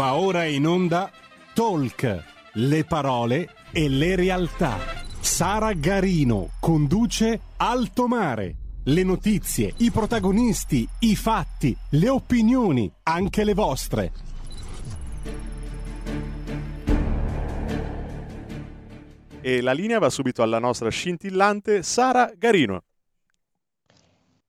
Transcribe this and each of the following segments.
Va ora in onda Talk, le parole e le realtà. Sara Garino conduce Alto Mare. Le notizie, i protagonisti, i fatti, le opinioni, anche le vostre. E la linea va subito alla nostra scintillante Sara Garino.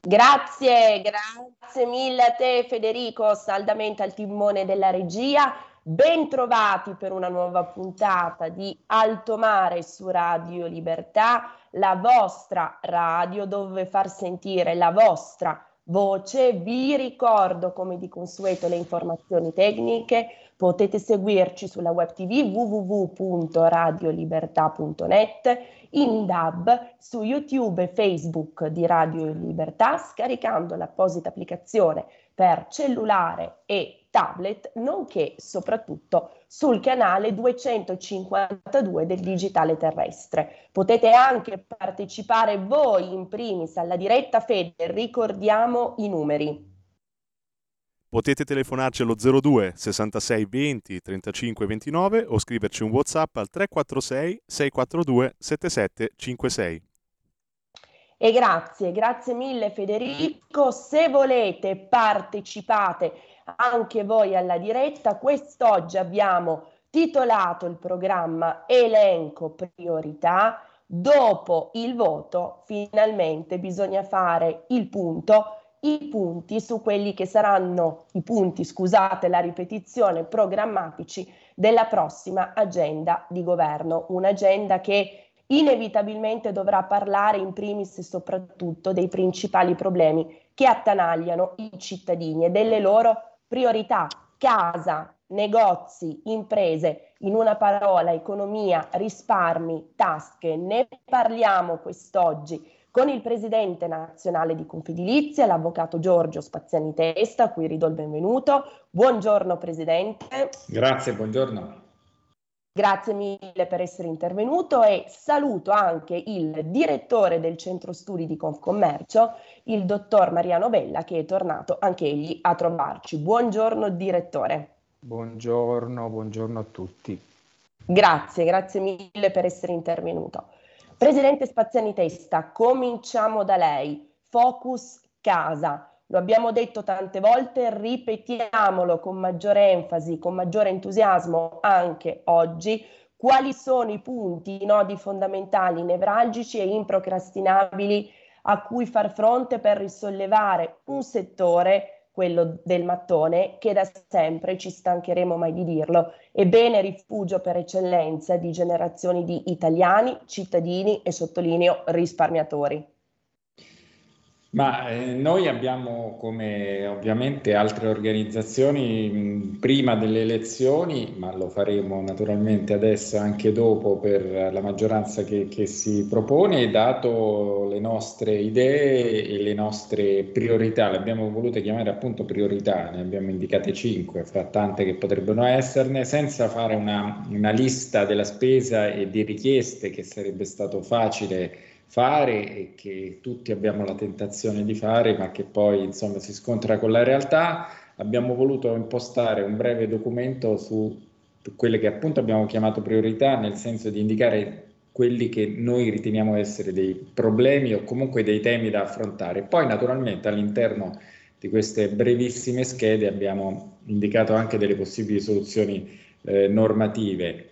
Grazie, grazie mille a te Federico, saldamente al timone della regia. Bentrovati per una nuova puntata di Alto Mare su Radio Libertà, la vostra radio dove far sentire la vostra voce. Vi ricordo come di consueto le informazioni tecniche. Potete seguirci sulla web tv www.radiolibertà.net in DAB su YouTube e Facebook di Radio Libertà scaricando l'apposita applicazione per cellulare e tablet, nonché soprattutto sul canale 252 del digitale terrestre. Potete anche partecipare voi in primis alla diretta fede, ricordiamo i numeri Potete telefonarci allo 02 66 20 35 29 o scriverci un WhatsApp al 346 642 7756. E grazie, grazie mille Federico. Se volete partecipate anche voi alla diretta. Quest'oggi abbiamo titolato il programma Elenco priorità. Dopo il voto finalmente bisogna fare il punto i punti su quelli che saranno i punti, scusate la ripetizione, programmatici della prossima agenda di governo, un'agenda che inevitabilmente dovrà parlare in primis e soprattutto dei principali problemi che attanagliano i cittadini e delle loro priorità, casa, negozi, imprese, in una parola economia, risparmi, tasche. Ne parliamo quest'oggi con il presidente nazionale di Confedilizia, l'avvocato Giorgio Spaziani Testa, a cui ridò il benvenuto. Buongiorno Presidente. Grazie, buongiorno. Grazie mille per essere intervenuto e saluto anche il direttore del centro studi di Confcommercio, il dottor Mariano Bella, che è tornato anche egli a trovarci. Buongiorno direttore. Buongiorno, buongiorno a tutti. Grazie, grazie mille per essere intervenuto. Presidente Spaziani Testa, cominciamo da lei. Focus casa. Lo abbiamo detto tante volte, ripetiamolo con maggiore enfasi, con maggiore entusiasmo anche oggi. Quali sono i punti, i nodi fondamentali, nevralgici e improcrastinabili a cui far fronte per risollevare un settore quello del mattone, che da sempre, ci stancheremo mai di dirlo, è bene rifugio per eccellenza di generazioni di italiani, cittadini e sottolineo risparmiatori. Ma eh, noi abbiamo, come ovviamente altre organizzazioni, mh, prima delle elezioni, ma lo faremo naturalmente adesso anche dopo per la maggioranza che, che si propone, dato le nostre idee e le nostre priorità. Le abbiamo volute chiamare appunto priorità, ne abbiamo indicate cinque, fra tante che potrebbero esserne, senza fare una, una lista della spesa e di richieste che sarebbe stato facile fare e che tutti abbiamo la tentazione di fare, ma che poi insomma si scontra con la realtà. Abbiamo voluto impostare un breve documento su quelle che appunto abbiamo chiamato priorità, nel senso di indicare quelli che noi riteniamo essere dei problemi o comunque dei temi da affrontare. Poi naturalmente all'interno di queste brevissime schede abbiamo indicato anche delle possibili soluzioni eh, normative.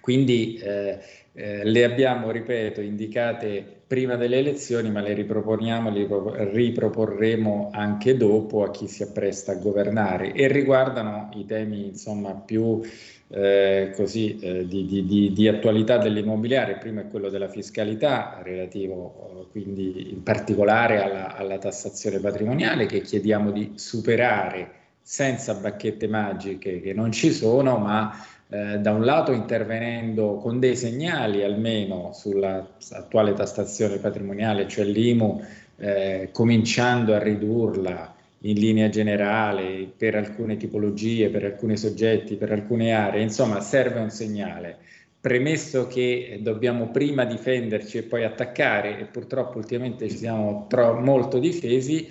Quindi eh, eh, le abbiamo, ripeto, indicate prima delle elezioni, ma le riproponiamo, le riproporremo anche dopo a chi si appresta a governare e riguardano i temi insomma più eh, così, eh, di, di, di, di, attualità dell'immobiliare. primo è quello della fiscalità, relativo quindi in particolare alla, alla tassazione patrimoniale che chiediamo di superare senza bacchette magiche che non ci sono, ma eh, da un lato intervenendo con dei segnali almeno sull'attuale tassazione patrimoniale, cioè l'IMU, eh, cominciando a ridurla in linea generale per alcune tipologie, per alcuni soggetti, per alcune aree, insomma serve un segnale. Premesso che dobbiamo prima difenderci e poi attaccare, e purtroppo ultimamente ci siamo tro- molto difesi,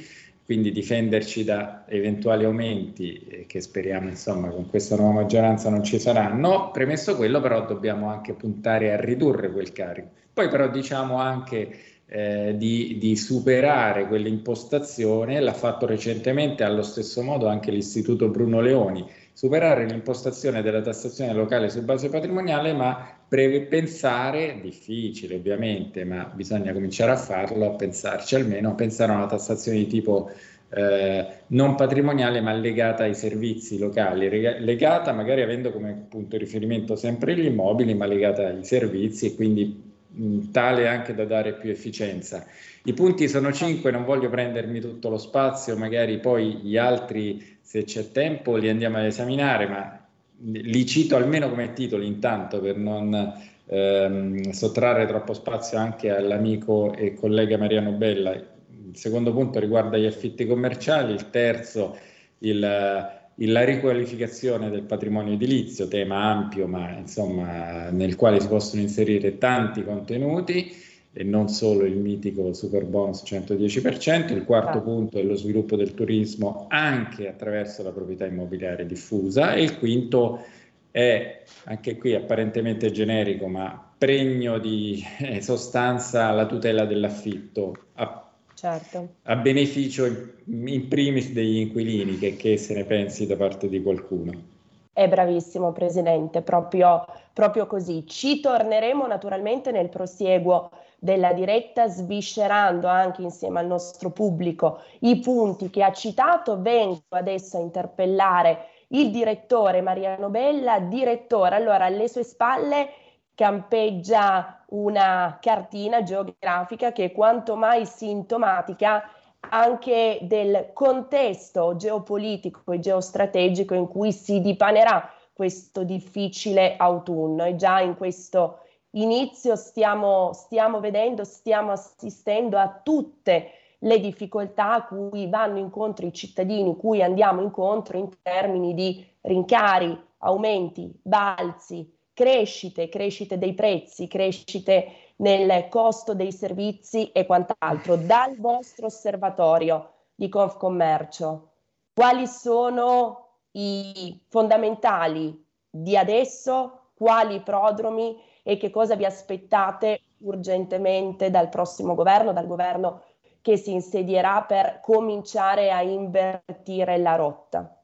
quindi difenderci da eventuali aumenti eh, che speriamo insomma con questa nuova maggioranza non ci saranno. Premesso quello però dobbiamo anche puntare a ridurre quel carico. Poi però diciamo anche eh, di, di, superare quell'impostazione, l'ha fatto recentemente allo stesso modo anche l'Istituto Bruno Leoni, superare l'impostazione della tassazione locale su base patrimoniale, ma pensare, difficile ovviamente, ma bisogna cominciare a farlo, a pensarci almeno, a pensare a una tassazione di tipo eh, non patrimoniale ma legata ai servizi locali, legata magari avendo come punto di riferimento sempre gli immobili, ma legata ai servizi e quindi mh, tale anche da dare più efficienza. I punti sono cinque, non voglio prendermi tutto lo spazio, magari poi gli altri, se c'è tempo, li andiamo ad esaminare, ma li cito almeno come titoli intanto per non ehm, sottrarre troppo spazio anche all'amico e collega Mariano Bella. Il secondo punto riguarda gli affitti commerciali, il terzo il, la riqualificazione del patrimonio edilizio, tema ampio ma insomma nel quale si possono inserire tanti contenuti e non solo il mitico super bonus 110%. Il quarto ah. punto è lo sviluppo del turismo anche attraverso la proprietà immobiliare diffusa e il quinto è anche qui apparentemente generico ma pregno di eh, sostanza la tutela dell'affitto a, certo. a beneficio in, in, primis degli inquilini che, che se ne pensi da parte di qualcuno. È bravissimo Presidente, proprio, proprio così. Ci torneremo naturalmente nel prosieguo della diretta, sviscerando anche insieme al nostro pubblico i punti che ha citato. Vengo adesso a interpellare il direttore Mariano Bella. Direttore, allora alle sue spalle campeggia una cartina geografica che è quanto mai sintomatica anche del contesto geopolitico e geostrategico in cui si dipanerà questo difficile autunno e già in questo inizio stiamo, stiamo vedendo, stiamo assistendo a tutte le difficoltà a cui vanno incontro i cittadini, cui andiamo incontro in termini di rincari, aumenti, balzi, crescite, crescite dei prezzi, crescite nel costo dei servizi e quant'altro. Dal vostro osservatorio di Confcommercio, quali sono i fondamentali di adesso, quali prodromi e che cosa vi aspettate urgentemente dal prossimo governo, dal governo che si insedierà per cominciare a invertire la rotta?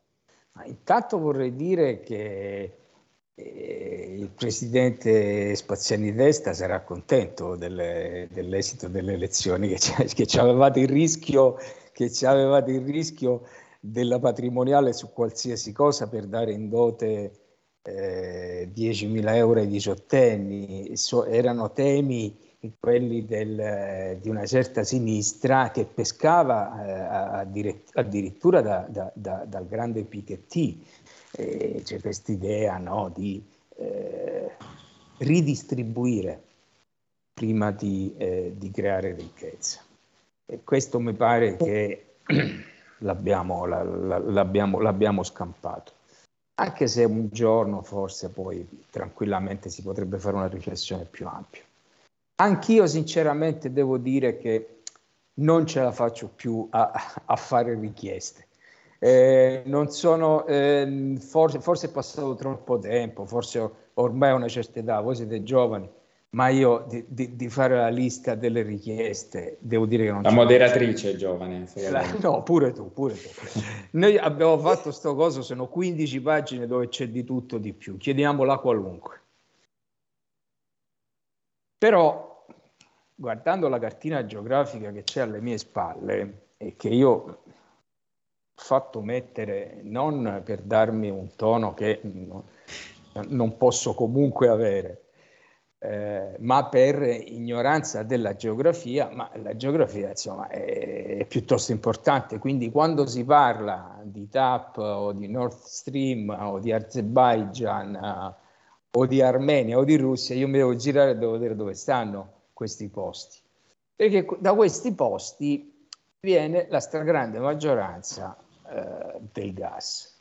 Intanto vorrei dire che eh, il presidente Spaziani Testa sarà contento delle, dell'esito delle elezioni, che, che ci avevate il rischio, che ci avevate il rischio della patrimoniale su qualsiasi cosa per dare in dote eh, 10.000 euro ai diciottenni, so, erano temi quelli del, di una certa sinistra che pescava eh, addirittura da, da, da, dal grande Piketty. Eh, c'è questa idea no, di eh, ridistribuire prima di, eh, di, creare ricchezza. E questo mi pare che l'abbiamo, la, la, l'abbiamo, l'abbiamo scampato anche se un giorno forse poi tranquillamente si potrebbe fare una riflessione più ampia. Anch'io sinceramente devo dire che non ce la faccio più a, a fare richieste. Eh, sono, eh, forse, forse, è passato troppo tempo, forse ormai ho una certa età, voi siete giovani, ma io di, di, di, fare la lista delle richieste devo dire che non La moderatrice giovane. La, no, pure tu, pure tu. Noi abbiamo fatto questo coso, sono 15 pagine dove c'è di tutto di più, chiediamola qualunque. Però, guardando la cartina geografica che c'è alle mie spalle e che io ho fatto mettere non per darmi un tono che non posso comunque avere, eh, ma per ignoranza della geografia, ma la geografia insomma è, è, piuttosto importante, quindi quando si parla di TAP o di Nord Stream o di Azerbaijan uh, o di Armenia o di Russia, io mi devo girare e devo vedere dove stanno questi posti, perché da questi posti viene la stragrande maggioranza uh, del gas.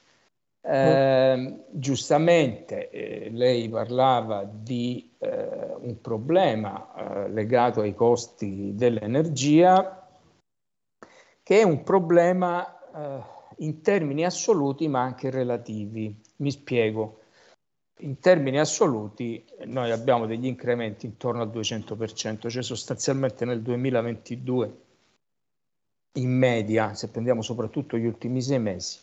Eh, giustamente eh, lei parlava di eh, un problema eh, legato ai costi dell'energia che è un problema eh, in termini assoluti ma anche relativi. Mi spiego. In termini assoluti noi abbiamo degli incrementi intorno al 200%, cioè sostanzialmente nel 2022 in media, se prendiamo soprattutto gli ultimi sei mesi,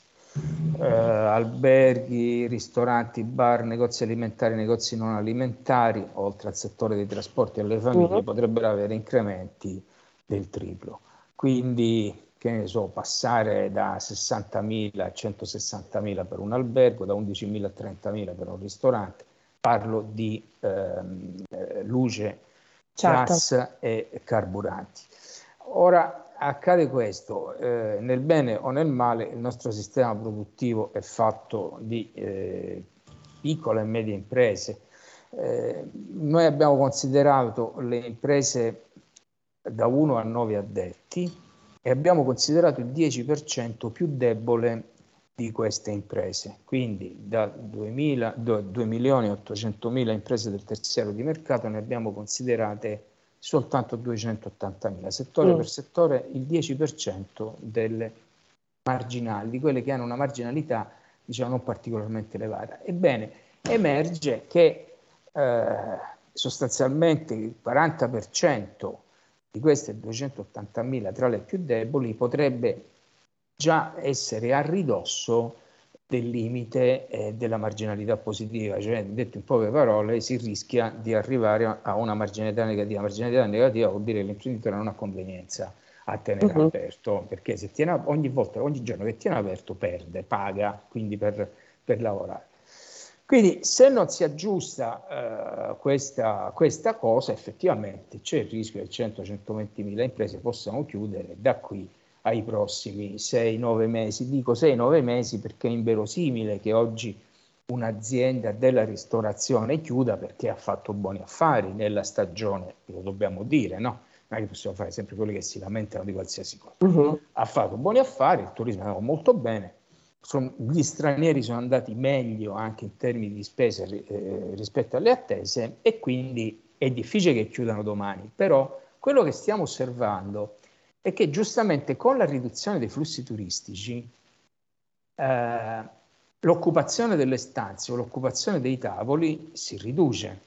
eh, alberghi, ristoranti, bar, negozi alimentari, negozi non alimentari, oltre al settore dei trasporti alle famiglie, uh-huh. potrebbero avere incrementi del triplo. Quindi, che ne so, passare da 60.000 a 160.000 per un albergo, da 11.000 a 30.000 per un ristorante, parlo di ehm, eh, luce, certo. gas e carburanti. Ora accade questo, eh, nel bene o nel male il nostro sistema produttivo è fatto di eh, piccole e medie imprese. Eh, noi abbiamo considerato le imprese da 1 a 9 addetti e abbiamo considerato il 10% più debole di queste imprese. Quindi da 2, milioni e 800 mila imprese del terziario di mercato ne abbiamo considerate soltanto 280 mila. Settore mm. per settore il 10% delle marginali, di quelle che hanno una marginalità diciamo non particolarmente elevata. Ebbene, emerge che eh, sostanzialmente il 40% di queste 280.000 tra le più deboli potrebbe già essere a ridosso del limite eh, della marginalità positiva, cioè detto in poche parole si rischia di arrivare a una marginalità negativa. Marginalità negativa vuol dire che l'imprenditore non ha convenienza a tenere uh-huh. aperto, perché se tiene ogni volta, ogni giorno che tiene aperto perde, paga quindi per, per lavorare. Quindi se non si aggiusta uh, questa, questa, cosa, effettivamente c'è il rischio che 100-120 mila imprese possano chiudere da qui ai prossimi 6-9 mesi. Dico 6-9 mesi perché è inverosimile che oggi un'azienda della ristorazione chiuda perché ha fatto buoni affari nella stagione, lo dobbiamo dire, no? Non è che possiamo fare sempre quelli che si lamentano di qualsiasi cosa. Uh-huh. Ha fatto buoni affari, il turismo è andato molto bene, gli stranieri sono andati meglio anche in termini di spese eh, rispetto alle attese e quindi è difficile che chiudano domani, però quello che stiamo osservando è che giustamente con la riduzione dei flussi turistici eh, l'occupazione delle stanze o l'occupazione dei tavoli si riduce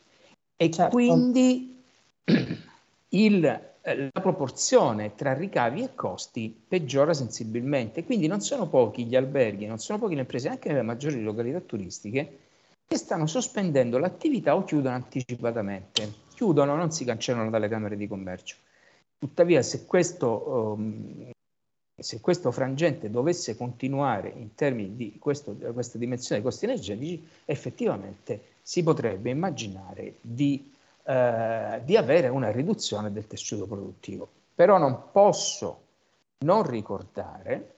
e certo. quindi il eh, la proporzione tra ricavi e costi peggiora sensibilmente. Quindi non sono pochi gli alberghi, non sono poche le imprese, anche nelle maggiori località turistiche, che stanno sospendendo l'attività o chiudono anticipatamente. Chiudono, non si cancellano dalle camere di commercio. Tuttavia, se questo, um, se questo frangente dovesse continuare in termini di questo, questa dimensione dei costi energetici, effettivamente si potrebbe immaginare di eh, di avere una riduzione del tessuto produttivo. Però non posso non ricordare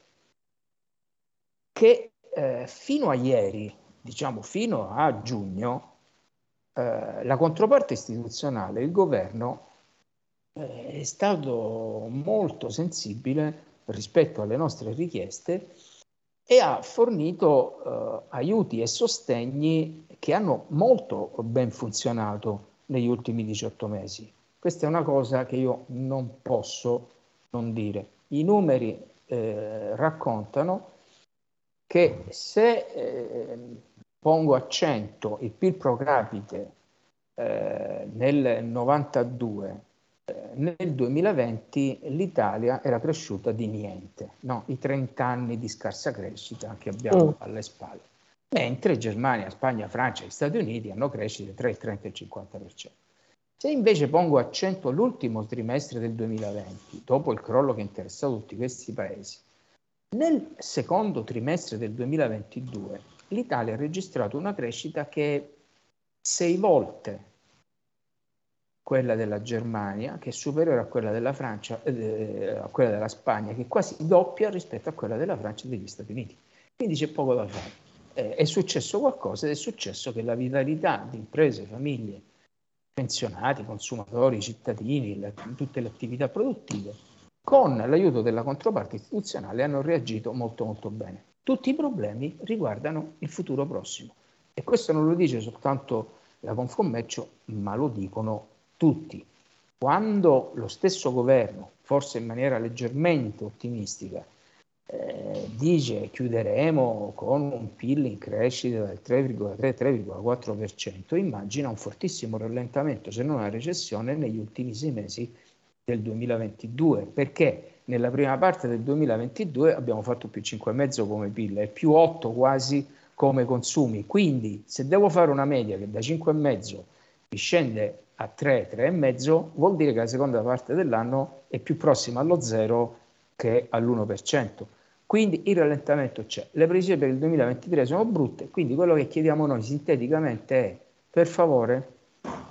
che eh, fino a ieri, diciamo fino a giugno, eh, la controparte istituzionale, il governo, è stato molto sensibile rispetto alle nostre richieste e ha fornito eh, aiuti e sostegni che hanno molto ben funzionato negli ultimi 18 mesi. Questa è una cosa che io non posso non dire. I numeri eh, raccontano che se eh, pongo a 100 il PIL pro capite eh, nel 92, eh, nel 2020 l'Italia era cresciuta di niente, no? i 30 anni di scarsa crescita che abbiamo mm. alle spalle mentre Germania, Spagna, Francia e Stati Uniti hanno crescite tra il 30 e il 50%. Se invece pongo accento all'ultimo trimestre del 2020, dopo il crollo che ha interessato tutti questi paesi, nel secondo trimestre del 2022 l'Italia ha registrato una crescita che è sei volte quella della Germania, che è superiore a quella della Francia, eh, a quella della Spagna, che è quasi doppia rispetto a quella della Francia e degli Stati Uniti. Quindi c'è poco da fare eh, è successo qualcosa ed è successo che la vitalità di imprese, famiglie, pensionati, consumatori, cittadini, la, tutte le attività produttive, con l'aiuto della controparte istituzionale hanno reagito molto molto bene. Tutti i problemi riguardano il futuro prossimo e questo non lo dice soltanto la Confcommercio, ma lo dicono tutti. quando lo stesso governo, forse in maniera leggermente ottimistica, eh, dice chiuderemo con un PIL in crescita del 3,3-3,4%, immagina un fortissimo rallentamento, se non una recessione, negli ultimi sei mesi del 2022, perché nella prima parte del 2022 abbiamo fatto più 5,5 come PIL e più 8 quasi come consumi. Quindi se devo fare una media che da 5,5 scende a 3, 3,5, vuol dire che la seconda parte dell'anno è più prossima allo zero che all'1%. Quindi il rallentamento c'è. Le previsioni per il 2023 sono brutte, quindi quello che chiediamo noi sinteticamente è, per favore,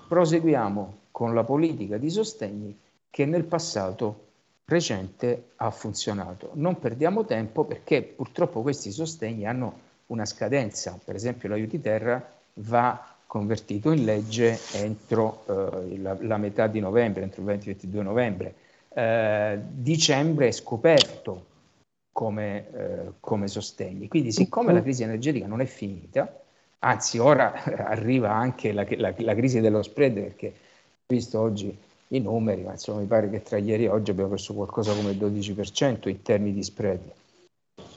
proseguiamo con la politica di sostegni che nel passato recente ha funzionato. Non perdiamo tempo perché purtroppo questi sostegni hanno una scadenza, per esempio l'aiuti terra va convertito in legge entro eh, la, la, metà di novembre, entro il 20-22 novembre. Eh, dicembre è scoperto come, eh, come sostegni. Quindi siccome la crisi energetica non è finita, anzi ora arriva anche la, la, la crisi dello spread perché ho visto oggi i numeri, ma insomma mi pare che tra ieri e oggi abbiamo perso qualcosa come il 12% in termini di spread.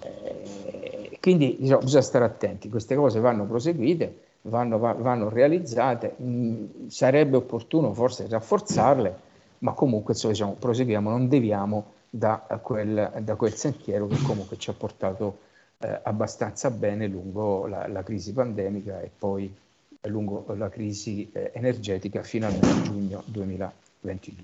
Eh, quindi diciamo, bisogna stare attenti, queste cose vanno proseguite, vanno, vanno realizzate, mm, sarebbe opportuno forse rafforzarle, ma comunque insomma, diciamo, proseguiamo, non deviamo da quel, da quel, sentiero che comunque ci ha portato eh, abbastanza bene lungo la, la, crisi pandemica e poi lungo la crisi eh, energetica fino al giugno 2020.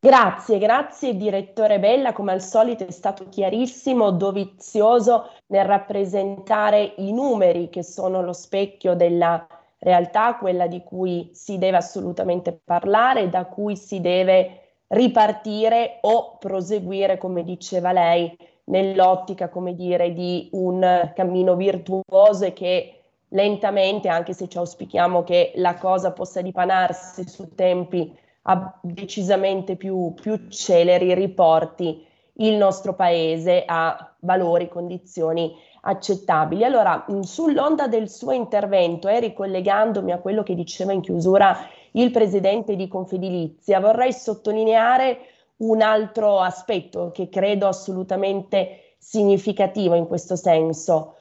22. Grazie, grazie direttore Bella, come al solito è stato chiarissimo, dovizioso nel rappresentare i numeri che sono lo specchio della realtà, quella di cui si deve assolutamente parlare, da cui si deve ripartire o proseguire, come diceva lei, nell'ottica, come dire, di un cammino virtuoso e che lentamente, anche se ci auspichiamo che la cosa possa dipanarsi su tempi decisamente più, più celeri, riporti il nostro paese a valori, condizioni accettabili. Allora, sull'onda del suo intervento e ricollegandomi a quello che diceva in chiusura il presidente di Confedilizia, vorrei sottolineare un altro aspetto che credo assolutamente significativo in questo senso.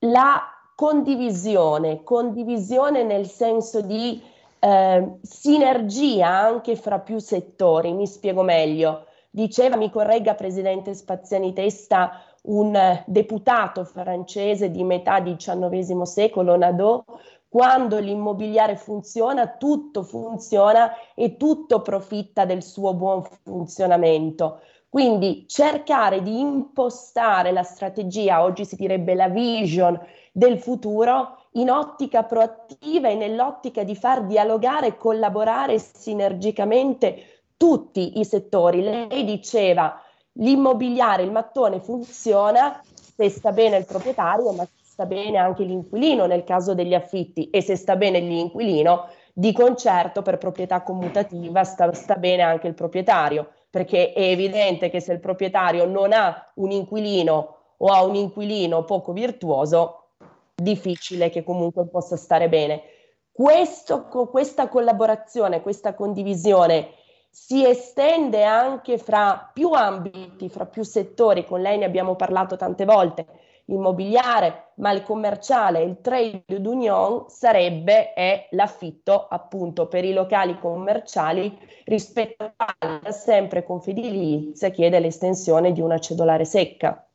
La condivisione, condivisione nel senso di eh, sinergia anche fra più settori. Mi spiego meglio. Diceva, mi corregga Presidente Spaziani Testa, un deputato francese di metà XIX secolo, Nadeau, quando l'immobiliare funziona, tutto funziona e tutto profitta del suo buon funzionamento. Quindi cercare di impostare la strategia, oggi si direbbe la vision del futuro in ottica proattiva e nell'ottica di far dialogare e collaborare sinergicamente tutti i settori. Lei diceva l'immobiliare, il mattone funziona se sta bene il proprietario, ma sta bene anche l'inquilino nel caso degli affitti e se sta bene l'inquilino, di concerto per proprietà commutativa sta, sta bene anche il proprietario, perché è evidente che se il proprietario non ha un inquilino o ha un inquilino poco virtuoso, difficile che comunque possa stare bene. Questo, questa collaborazione, questa condivisione si estende anche fra più ambiti, fra più settori, con lei ne abbiamo parlato tante volte, l'immobiliare, ma il commerciale, il trade d'union sarebbe è l'affitto appunto per i locali commerciali rispetto a sempre Confedilizia chiede l'estensione di una cedolare secca.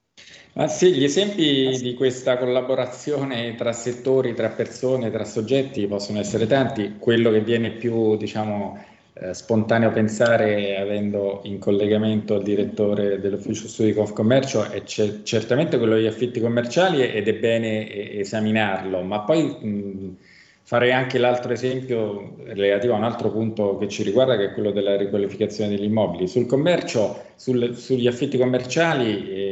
Ah, sì, gli esempi di questa collaborazione tra settori, tra persone, tra soggetti possono essere tanti. Quello che viene più, diciamo, eh, spontaneo pensare, avendo in collegamento il direttore dell'ufficio studi Confcommercio, è c- certamente quello degli affitti commerciali ed è bene esaminarlo, ma poi mh, farei anche l'altro esempio relativo a un altro punto che ci riguarda, che è quello della riqualificazione degli immobili. Sul commercio, sul, sugli affitti commerciali, eh,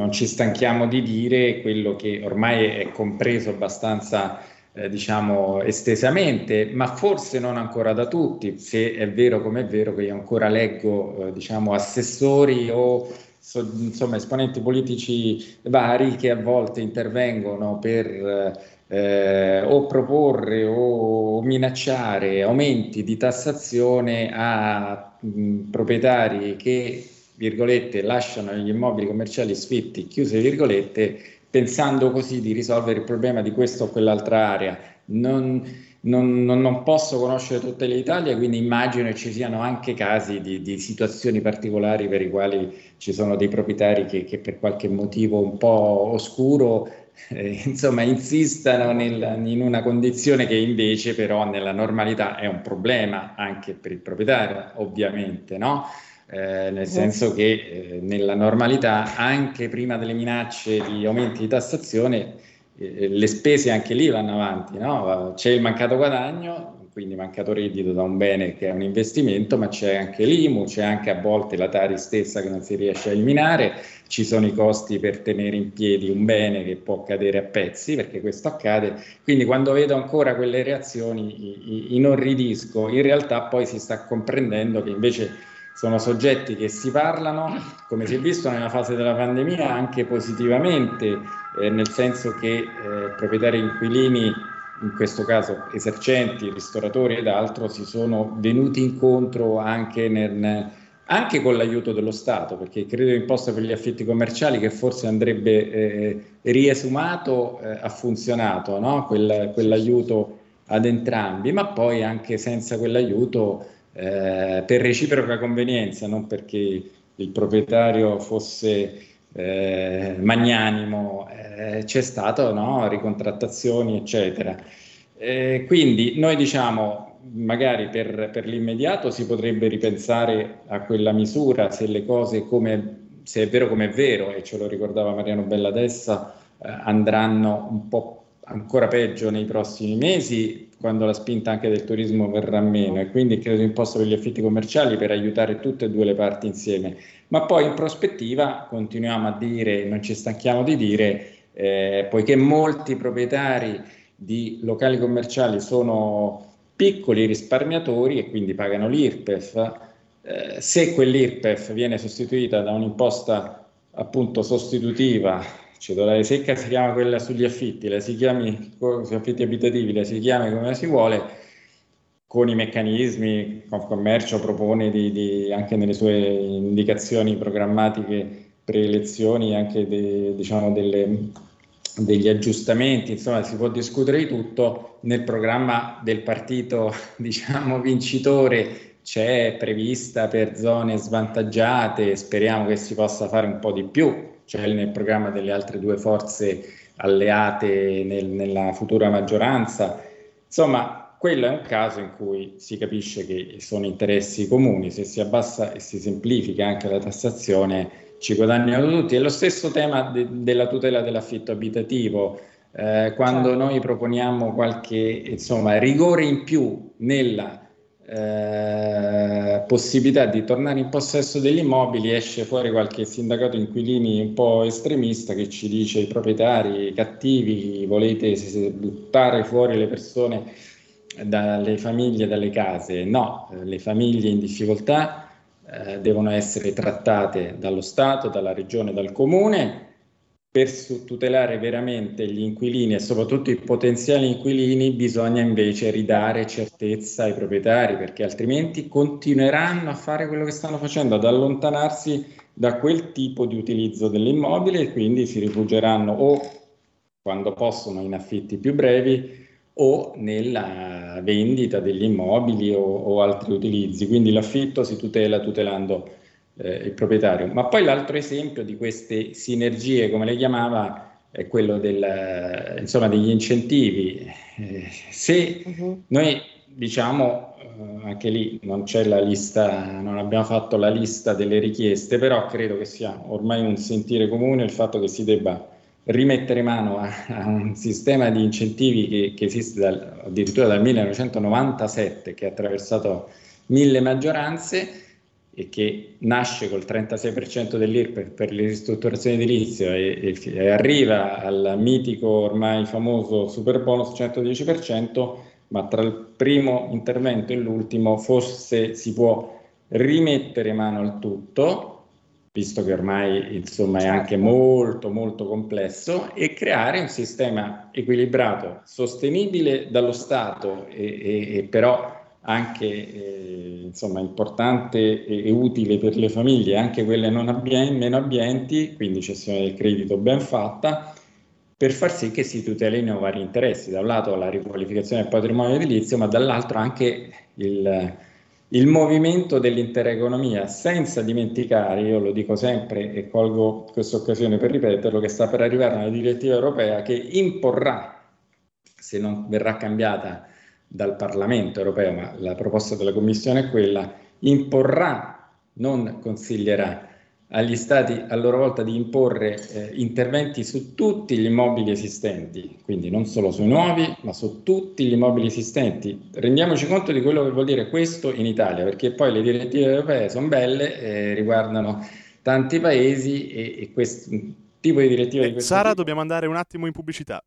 non ci stanchiamo di dire quello che ormai è compreso abbastanza eh, diciamo estesamente, ma forse non ancora da tutti, se è vero come è vero che io ancora leggo eh, diciamo assessori o so, insomma, esponenti politici vari che a volte intervengono per eh, o proporre o minacciare aumenti di tassazione a mh, proprietari che, virgolette, lasciano gli immobili commerciali sfitti, chiuse virgolette, pensando così di risolvere il problema di questa o quell'altra area. Non, non, non, non, posso conoscere tutte le Italie, quindi immagino che ci siano anche casi di, di, situazioni particolari per i quali ci sono dei proprietari che, che per qualche motivo un po' oscuro eh, insomma, insistano nel, in una condizione che invece però nella normalità è un problema anche per il proprietario, ovviamente, no? Eh, nel senso che eh, nella normalità, anche prima delle minacce di aumenti di tassazione, eh, le spese anche lì vanno avanti, no? c'è il mancato guadagno, quindi mancato reddito da un bene che è un investimento, ma c'è anche l'IMU, c'è anche a volte la Tari stessa che non si riesce a eliminare, ci sono i costi per tenere in piedi un bene che può cadere a pezzi, perché questo accade. Quindi quando vedo ancora quelle reazioni inorridisco, in realtà poi si sta comprendendo che invece sono soggetti che si parlano, come si è visto nella fase della pandemia, anche positivamente, eh, nel senso che eh, proprietari inquilini in questo caso esercenti, ristoratori ed altro, si sono venuti incontro anche, nel, anche con l'aiuto dello Stato, perché il credito d'imposta per gli affitti commerciali che forse andrebbe eh, riesumato eh, ha funzionato, no? Quel, quell'aiuto ad entrambi, ma poi anche senza quell'aiuto eh, per reciproca convenienza, non perché il proprietario fosse eh, magnanimo, eh, c'è stato no, ricontrattazioni, eccetera. Eh, quindi noi diciamo, magari per, per, l'immediato si potrebbe ripensare a quella misura se le cose come se è vero come è vero, e ce lo ricordava Mariano Belladessa, eh, andranno un po' ancora peggio nei prossimi mesi, quando la spinta anche del turismo verrà meno e quindi imposto per gli affitti commerciali per aiutare tutte e due le parti insieme. Ma poi in prospettiva continuiamo a dire, non ci stanchiamo di dire, eh, poiché molti proprietari di locali commerciali sono piccoli risparmiatori e quindi pagano l'IRPEF, eh, se quell'IRPEF viene sostituita da un'imposta appunto sostitutiva cedolare secca si chiama quella sugli affitti, la si chiami sugli affitti abitativi, la si chiami come si vuole, con i meccanismi, Confcommercio propone di, di, anche nelle sue indicazioni programmatiche pre-elezioni anche de, diciamo delle, degli aggiustamenti, insomma si può discutere di tutto, nel programma del partito diciamo vincitore c'è prevista per zone svantaggiate, speriamo che si possa fare un po' di più, cioè nel programma delle altre due forze alleate nel, nella futura maggioranza. Insomma, quello è un caso in cui si capisce che sono interessi comuni, se si abbassa e si semplifica anche la tassazione ci guadagnano tutti. È lo stesso tema de- della tutela dell'affitto abitativo. Eh, quando certo. noi proponiamo qualche insomma, rigore in più nella eh, possibilità di tornare in possesso degli immobili, esce fuori qualche sindacato inquilini un po' estremista che ci dice i proprietari cattivi volete buttare fuori le persone dalle famiglie, dalle case. No, le famiglie in difficoltà eh, devono essere trattate dallo Stato, dalla regione, dal comune per tutelare veramente gli inquilini e soprattutto i potenziali inquilini bisogna invece ridare certezza ai proprietari perché altrimenti continueranno a fare quello che stanno facendo, ad allontanarsi da quel tipo di utilizzo dell'immobile e quindi si rifugieranno o quando possono in affitti più brevi o nella vendita degli immobili o, o altri utilizzi. Quindi l'affitto si tutela tutelando eh, il proprietario. Ma poi l'altro esempio di queste sinergie, come le chiamava, è quello del, insomma, degli incentivi. Eh, se uh-huh. noi diciamo, eh, anche lì non c'è la lista, non abbiamo fatto la lista delle richieste, però credo che sia ormai un sentire comune il fatto che si debba rimettere mano a, a un sistema di incentivi che, che esiste dal, addirittura dal 1997, che ha attraversato mille maggioranze e che nasce col 36% dell'IRPEF per le ristrutturazioni edilizie e, e, e, arriva al mitico ormai famoso super bonus 110%, ma tra il primo intervento e l'ultimo forse si può rimettere mano al tutto, visto che ormai insomma è anche certo. molto molto complesso, e creare un sistema equilibrato, sostenibile dallo Stato e, e, e però anche eh, insomma, importante e, e, utile per le famiglie, anche quelle non abbien- meno abbienti, quindi cessione del credito ben fatta, per far sì che si tutelino vari interessi, da un lato la riqualificazione del patrimonio edilizio, ma dall'altro anche il, il movimento dell'intera economia, senza dimenticare, io lo dico sempre e colgo questa occasione per ripeterlo, che sta per arrivare una direttiva europea che imporrà, se non verrà cambiata dal Parlamento europeo, ma la proposta della Commissione è quella, imporrà, non consiglierà agli Stati a loro volta di imporre eh, interventi su tutti gli immobili esistenti, quindi non solo sui nuovi, ma su tutti gli immobili esistenti. Rendiamoci conto di quello che vuol dire questo in Italia, perché poi le direttive europee sono belle, eh, riguardano tanti paesi e, e questo tipo di direttiva di questo Sara, tipo... dobbiamo andare un attimo in pubblicità.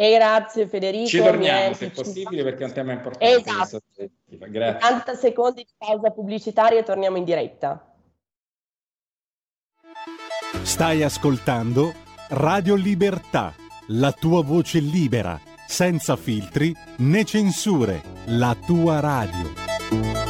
E grazie Federico. Ci torniamo se è possibile perché è un tema importante. Esatto. Grazie. 40 secondi di pausa pubblicitaria e torniamo in diretta. Stai ascoltando Radio Libertà, la tua voce libera, senza filtri né censure, la tua radio.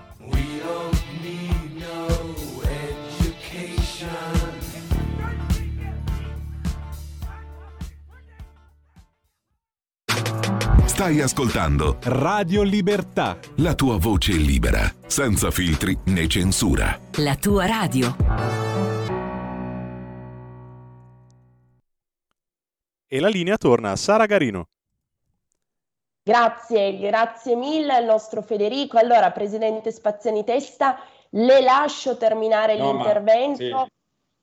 Stai ascoltando Radio Libertà. La tua voce libera, senza filtri né censura. La tua radio. E la linea torna a Sara Garino. Grazie, grazie mille al nostro Federico. Allora, Presidente Spaziani Testa, le lascio terminare no, l'intervento. Ma, sì.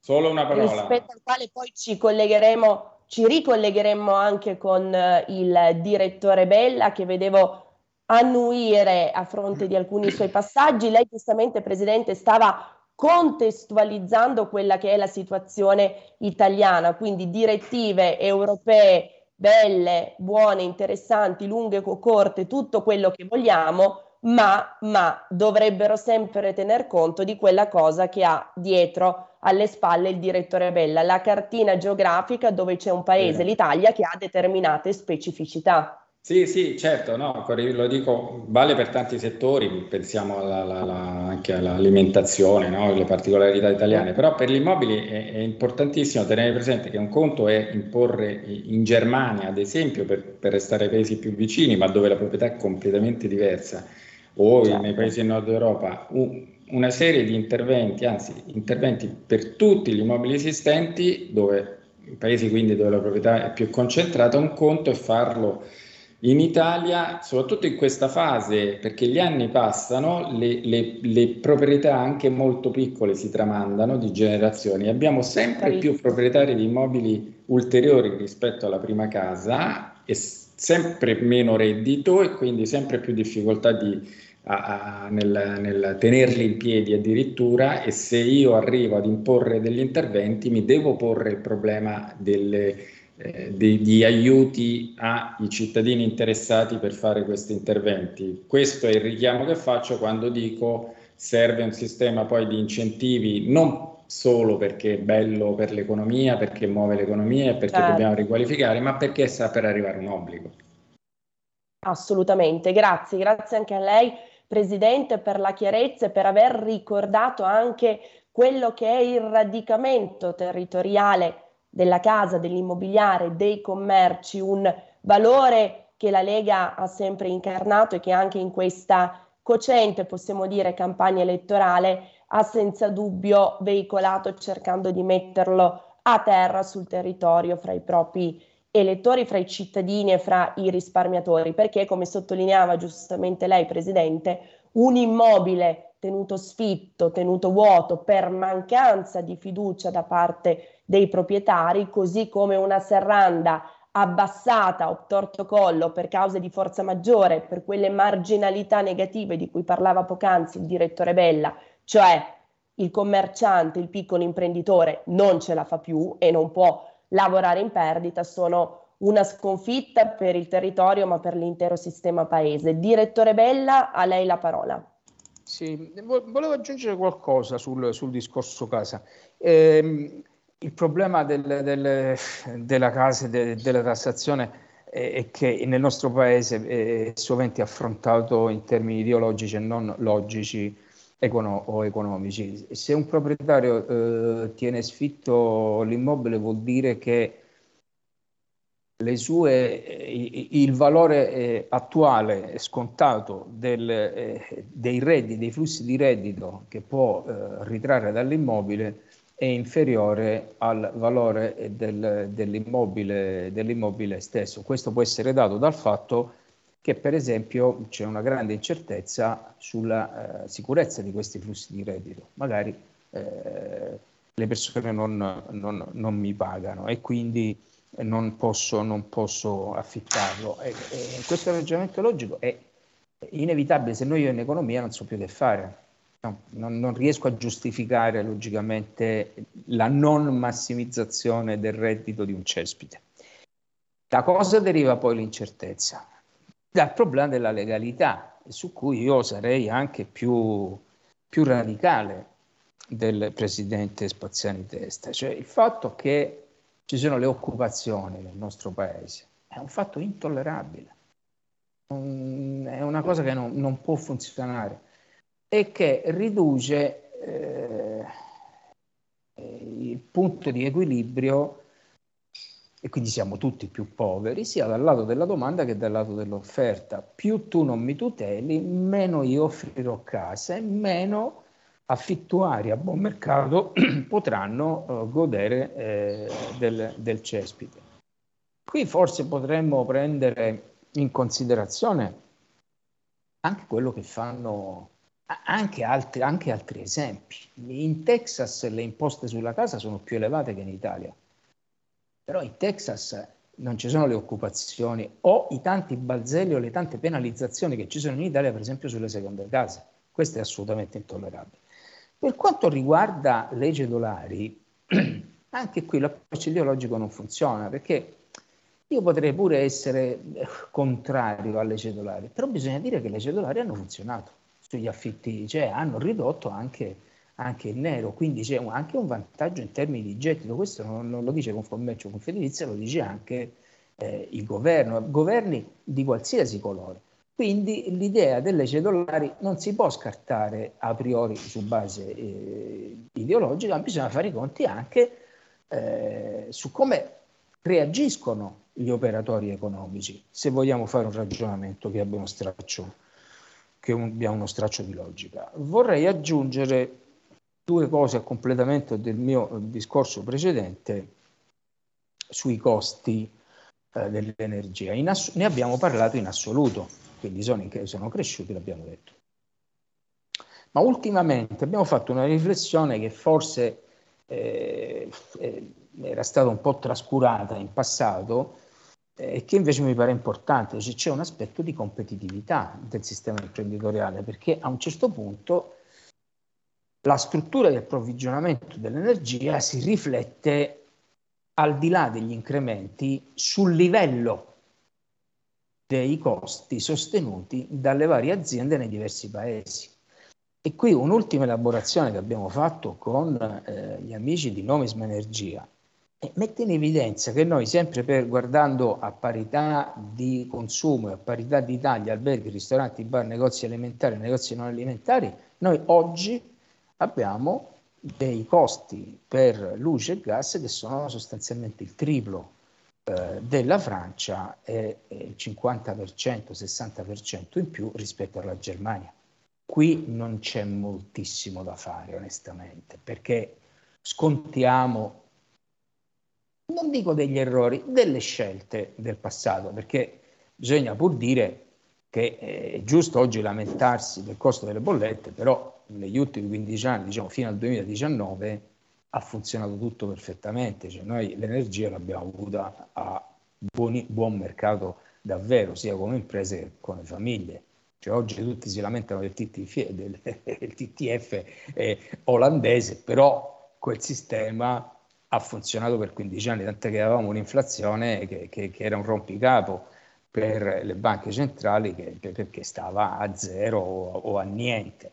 Solo una parola. Rispetto al quale poi ci collegheremo ci ricollegheremmo anche con eh, il direttore Bella che vedevo annuire a fronte di alcuni suoi passaggi. Lei giustamente, Presidente, stava contestualizzando quella che è la situazione italiana, quindi direttive europee belle, buone, interessanti, lunghe corte, tutto quello che vogliamo, ma, ma dovrebbero sempre tener conto di quella cosa che ha dietro alle spalle il direttore Bella, la cartina geografica dove c'è un paese, l'Italia, che ha determinate specificità. Sì, sì, certo, no, lo dico, vale per tanti settori, pensiamo alla, alla, anche all'alimentazione, no, le particolarità italiane, però per gli immobili è, è, importantissimo tenere presente che un conto è imporre in Germania, ad esempio, per, per restare ai paesi più vicini, ma dove la proprietà è completamente diversa, o certo. nei paesi del nord Europa, un, una serie di interventi, anzi interventi per tutti gli immobili esistenti, dove in paesi quindi dove la proprietà è più concentrata, un conto è farlo in Italia, soprattutto in questa fase, perché gli anni passano, le, le, le proprietà anche molto piccole si tramandano di generazioni. Abbiamo sempre più proprietari di immobili ulteriori rispetto alla prima casa e sempre meno reddito e quindi sempre più difficoltà di a, a, nel, nel, tenerli in piedi addirittura e se io arrivo ad imporre degli interventi mi devo porre il problema delle, eh, degli aiuti ai cittadini interessati per fare questi interventi. Questo è il richiamo che faccio quando dico serve un sistema poi di incentivi non solo perché è bello per l'economia, perché muove l'economia e perché certo. dobbiamo riqualificare, ma perché sta per arrivare un obbligo. Assolutamente, grazie, grazie anche a lei Presidente, per la chiarezza e per aver ricordato anche quello che è il radicamento territoriale della casa, dell'immobiliare, dei commerci, un valore che la Lega ha sempre incarnato e che anche in questa cocente, possiamo dire, campagna elettorale ha senza dubbio veicolato cercando di metterlo a terra sul territorio fra i propri elettori, fra i cittadini e fra i risparmiatori, perché come sottolineava giustamente lei, Presidente, un immobile tenuto sfitto, tenuto vuoto per mancanza di fiducia da parte dei proprietari, così come una serranda abbassata, obtorto collo per cause di forza maggiore, per quelle marginalità negative di cui parlava poc'anzi il direttore Bella, cioè il commerciante, il piccolo imprenditore non ce la fa più e non può lavorare in perdita, sono una sconfitta per il territorio ma per l'intero sistema paese. Direttore Bella, a lei la parola. Sì, volevo aggiungere qualcosa sul, sul discorso casa. Eh, il problema del, del, della casa de, della tassazione è che nel nostro paese è sovente affrontato in termini ideologici e non logici econo- o economici. Se un proprietario eh, tiene sfitto l'immobile vuol dire che sue, il valore eh, attuale scontato del, eh, dei redditi, dei flussi di reddito che può eh, ritrarre dall'immobile è inferiore al valore del, dell'immobile, dell'immobile stesso. Questo può essere dato dal fatto che per esempio c'è una grande incertezza sulla eh, sicurezza di questi flussi di reddito. Magari eh, le persone non, non, non, mi pagano e quindi non posso, non posso affittarlo. E, e questo ragionamento logico è inevitabile se noi io in economia non so più che fare No, non, non, riesco a giustificare logicamente la non massimizzazione del reddito di un cespite. Da cosa deriva poi l'incertezza? Dal problema della legalità, su cui io sarei anche più, più radicale del presidente Spaziani Testa, cioè il fatto che ci sono le occupazioni nel nostro paese è un fatto intollerabile, è una cosa che non, non può funzionare e che riduce eh, il punto di equilibrio e quindi siamo tutti più poveri sia dal lato della domanda che dal lato dell'offerta. Più tu non mi tuteli, meno io offrirò case, meno affittuari a buon mercato potranno uh, godere eh, del, del cespite. Qui forse potremmo prendere in considerazione anche quello che fanno anche altri, anche altri, esempi. In Texas le imposte sulla casa sono più elevate che in Italia, però in Texas non ci sono le occupazioni o i tanti balzelli o le tante penalizzazioni che ci sono in Italia, per esempio sulle seconde case. Questo è assolutamente intollerabile. Per quanto riguarda le cedolari, anche qui l'approccio ideologico non funziona perché io potrei pure essere contrario alle cedolari, però bisogna dire che le cedolari hanno funzionato sugli affitti, cioè hanno ridotto anche, anche il nero, quindi c'è un, anche un vantaggio in termini di gettito, questo non, non lo dice Confommercio o Confedilizia, lo dice anche eh, il governo, governi di qualsiasi colore. Quindi l'idea delle cedolari non si può scartare a priori su base eh, ideologica, ma bisogna fare i conti anche eh, su come reagiscono gli operatori economici, se vogliamo fare un ragionamento che abbia uno straccio che abbia uno straccio di logica. Vorrei aggiungere due cose a completamento del mio discorso precedente sui costi eh, dell'energia. Ass- ne abbiamo parlato in assoluto, quindi sono, sono cresciuti, l'abbiamo detto. Ma ultimamente abbiamo fatto una riflessione che forse eh, eh era stata un po' trascurata in passato, e che invece mi pare importante, cioè c'è un aspetto di competitività del sistema imprenditoriale, perché a un certo punto la struttura di approvvigionamento dell'energia si riflette al di là degli incrementi sul livello dei costi sostenuti dalle varie aziende nei diversi paesi. E qui un'ultima elaborazione che abbiamo fatto con eh, gli amici di Nomisma Energia e mette in evidenza che noi sempre per, guardando a parità di consumo a parità di tagli, alberghi, ristoranti, bar, negozi alimentari, negozi non alimentari, noi oggi abbiamo dei costi per luce e gas che sono sostanzialmente il triplo eh, della Francia e, il 50%, 60% in più rispetto alla Germania. Qui non c'è moltissimo da fare onestamente perché scontiamo non dico degli errori, delle scelte del passato, perché bisogna pur dire che è giusto oggi lamentarsi del costo delle bollette, però negli ultimi 15 anni, diciamo fino al 2019, ha funzionato tutto perfettamente, cioè noi l'energia l'abbiamo avuta a buoni, buon mercato davvero, sia come imprese che come famiglie. Cioè, oggi tutti si lamentano del TTF, del, del TTF eh, olandese, però quel sistema ha funzionato per 15 anni, tant'è che avevamo un'inflazione che, che, che era un rompicapo per le banche centrali che, perché stava a zero o, o a niente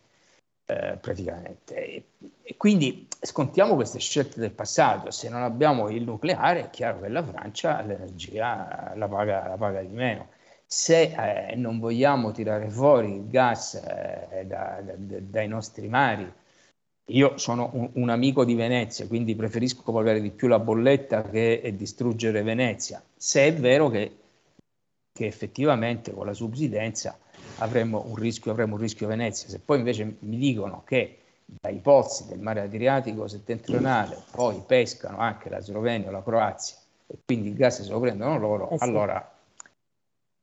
eh, praticamente. E, e, quindi scontiamo queste scelte del passato. Se non abbiamo il nucleare, è chiaro che la Francia l'energia la paga, la paga di meno. Se eh, non vogliamo tirare fuori il gas eh, da, da, dai nostri mari, io sono un, un, amico di Venezia, quindi preferisco pagare di più la bolletta che distruggere Venezia. Se è vero che, che effettivamente con la subsidenza avremmo un rischio, avremmo un rischio Venezia. Se poi invece mi dicono che dai pozzi del mare Adriatico settentrionale poi pescano anche la Slovenia o la Croazia e quindi il gas se lo prendono loro, eh sì. allora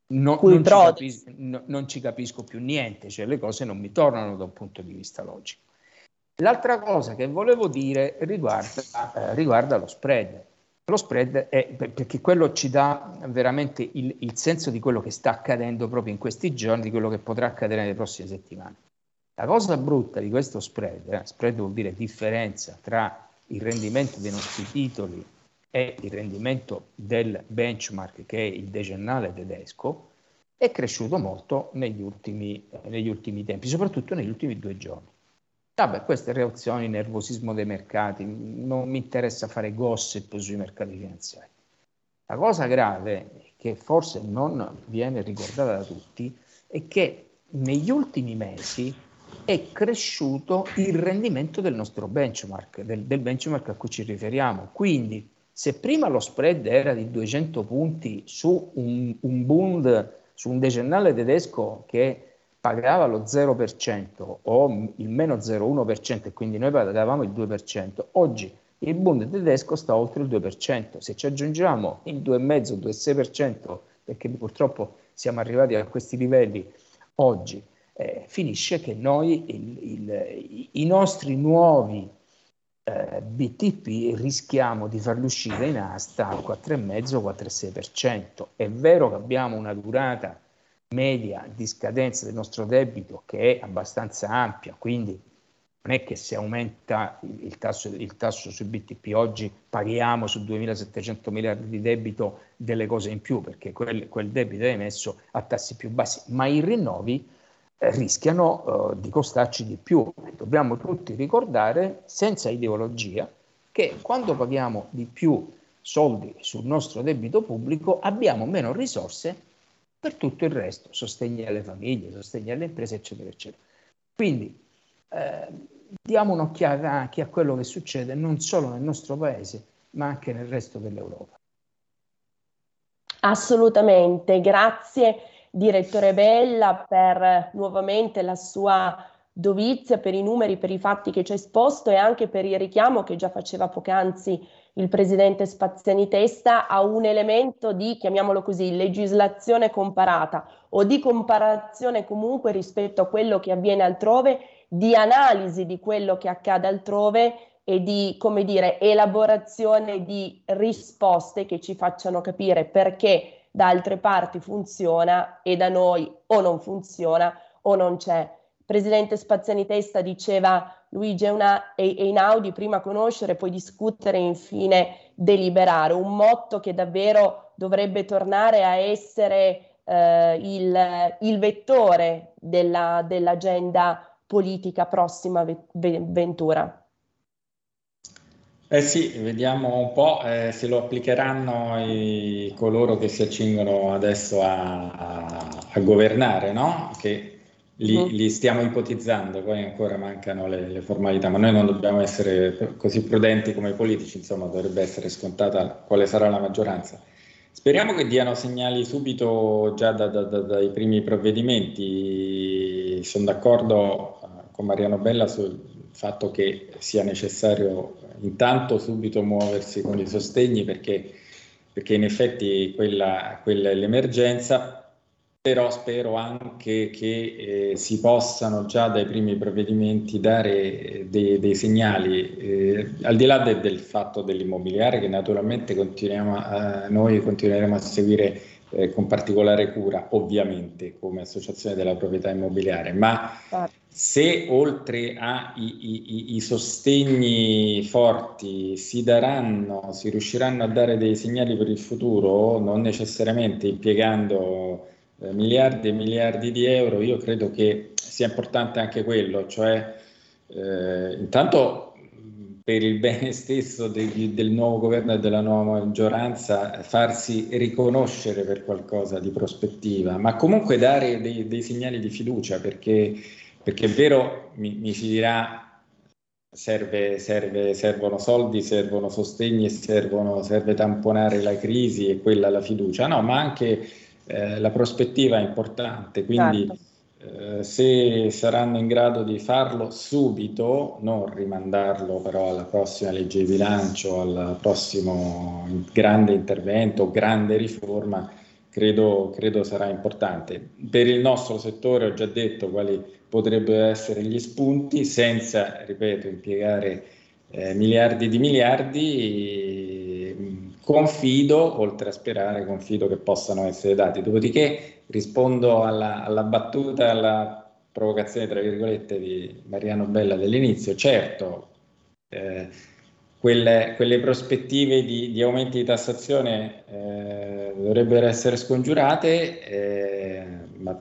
no, non, ci capis- no, non, ci capisco più niente, cioè le cose non mi tornano da un punto di vista logico. L'altra cosa che volevo dire riguarda, eh, riguarda lo spread. Lo spread è perché quello ci dà veramente il, il, senso di quello che sta accadendo proprio in questi giorni, di quello che potrà accadere nelle prossime settimane. La cosa brutta di questo spread, eh, spread vuol dire differenza tra il rendimento dei nostri titoli e il rendimento del benchmark che è il decennale tedesco, è cresciuto molto negli ultimi, eh, negli ultimi tempi, soprattutto negli ultimi due giorni. Vabbè, queste reazioni, nervosismo dei mercati, non mi interessa fare gossip sui mercati finanziari. La cosa grave, che forse non viene ricordata da tutti, è che negli ultimi mesi è cresciuto il rendimento del nostro benchmark, del, del benchmark a cui ci riferiamo. Quindi, se prima lo spread era di 200 punti su un, un Bund, su un decennale tedesco che pagava lo 0% o il meno 0,1% e quindi noi pagavamo il 2%, oggi il Bund tedesco sta oltre il 2%. Se ci aggiungiamo il 2,5, 2,6%, perché purtroppo siamo arrivati a questi livelli oggi, eh, finisce che noi, il, il, i nostri nuovi eh, BTP rischiamo di farli uscire in asta al 4,5-4,6%. È vero che abbiamo una durata media di scadenza del nostro debito che è abbastanza ampia, quindi non è che se aumenta il tasso, il tasso sui BTP oggi paghiamo su 2.700 miliardi di debito delle cose in più, perché quel, quel debito è emesso a tassi più bassi, ma i rinnovi eh, rischiano eh, di costarci di più. Dobbiamo tutti ricordare, senza ideologia, che quando paghiamo di più soldi sul nostro debito pubblico abbiamo meno risorse per tutto il resto, sostegni alle famiglie, sostegni alle imprese, eccetera, eccetera. Quindi eh, diamo un'occhiata anche a quello che succede non solo nel nostro paese, ma anche nel resto dell'Europa. Assolutamente, grazie direttore Bella per nuovamente la sua dovizia, per i numeri, per i fatti che ci ha esposto e anche per il richiamo che già faceva poc'anzi il presidente Spaziani Testa a un elemento di, chiamiamolo così, legislazione comparata o di comparazione comunque rispetto a quello che avviene altrove, di analisi di quello che accade altrove e di, come dire, elaborazione di risposte che ci facciano capire perché da altre parti funziona e da noi o non funziona o non c'è. Il presidente Spaziani Testa diceva Luigi è, una, è, è Inaudi, prima conoscere, poi discutere e infine deliberare, un motto che davvero dovrebbe tornare a essere eh, il, il, vettore della, dell'agenda politica prossima ve, Ventura. Eh sì, vediamo un po' eh, se lo applicheranno i, coloro che si accingono adesso a, a, a governare, no? Che li, mm. li, stiamo ipotizzando, poi ancora mancano le, le, formalità, ma noi non dobbiamo essere così prudenti come i politici, insomma dovrebbe essere scontata quale sarà la maggioranza. Speriamo che diano segnali subito già da, da, da, dai primi provvedimenti. Sono d'accordo eh, con Mariano Bella sul fatto che sia necessario intanto subito muoversi con i sostegni perché, perché in effetti quella, quella è l'emergenza però spero anche che eh, si possano già dai primi provvedimenti dare dei, dei segnali, eh, al di là de, del fatto dell'immobiliare che naturalmente continuiamo a, noi continueremo a seguire eh, con particolare cura, ovviamente come associazione della proprietà immobiliare, ma certo. se oltre ai sostegni forti si daranno, si riusciranno a dare dei segnali per il futuro, non necessariamente impiegando eh, miliardi e miliardi di euro, io credo che sia importante anche quello, cioè eh, intanto per il bene stesso de, del nuovo governo e della nuova maggioranza farsi riconoscere per qualcosa di prospettiva, ma comunque dare dei, dei segnali di fiducia perché, perché, è vero, mi, mi si dirà Serve, serve, servono soldi, servono sostegni servono, serve tamponare la crisi e quella la fiducia, no, ma anche eh, la prospettiva è importante, quindi certo. eh, se saranno in grado di farlo subito, non rimandarlo però alla prossima legge di bilancio, al prossimo grande intervento, grande riforma, credo, credo sarà importante. Per il nostro settore ho già detto quali potrebbero essere gli spunti senza, ripeto, impiegare eh, miliardi di miliardi confido, oltre a sperare, confido che possano essere dati. Dopodiché rispondo alla, alla battuta, alla provocazione, tra virgolette, di Mariano Bella dell'inizio. Certo, eh, quelle, quelle, prospettive di, di, aumenti di tassazione eh, dovrebbero essere scongiurate, eh, ma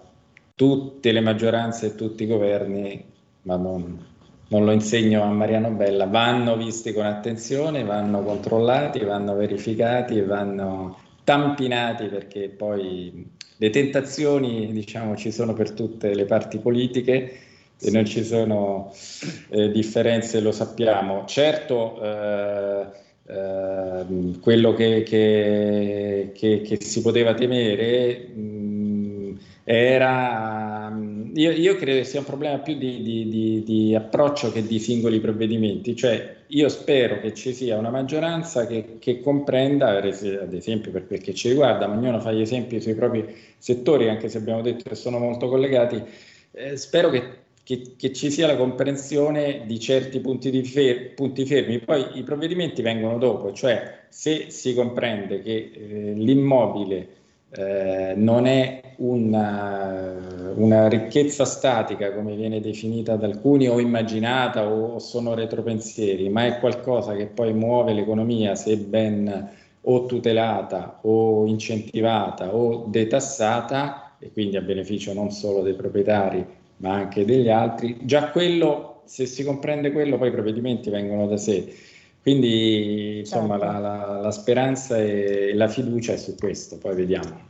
tutte le maggioranze e tutti i governi, ma non, non lo insegno a Mariano Bella, vanno visti con attenzione, vanno controllati, vanno verificati vanno tampinati perché poi le tentazioni diciamo ci sono per tutte le parti politiche e non ci sono eh, differenze, lo sappiamo. Certo, eh, eh, quello che, che, che, che, si poteva temere mh, era io, io, credo sia un problema più di, di, di, di, approccio che di singoli provvedimenti, cioè io spero che ci sia una maggioranza che, che comprenda, ad esempio per quel che ci riguarda, ma ognuno fa gli esempi sui propri settori, anche se abbiamo detto che sono molto collegati, eh, spero che, che, che, ci sia la comprensione di certi punti, fer- punti, fermi, poi i provvedimenti vengono dopo, cioè se si comprende che eh, l'immobile eh, non è una, una, ricchezza statica come viene definita da alcuni o immaginata o, sono retropensieri, ma è qualcosa che poi muove l'economia se ben o tutelata o incentivata o detassata e quindi a beneficio non solo dei proprietari ma anche degli altri, già quello, se si comprende quello, poi i provvedimenti vengono da sé. Quindi insomma certo. la, la, la, speranza e la fiducia è su questo, poi vediamo.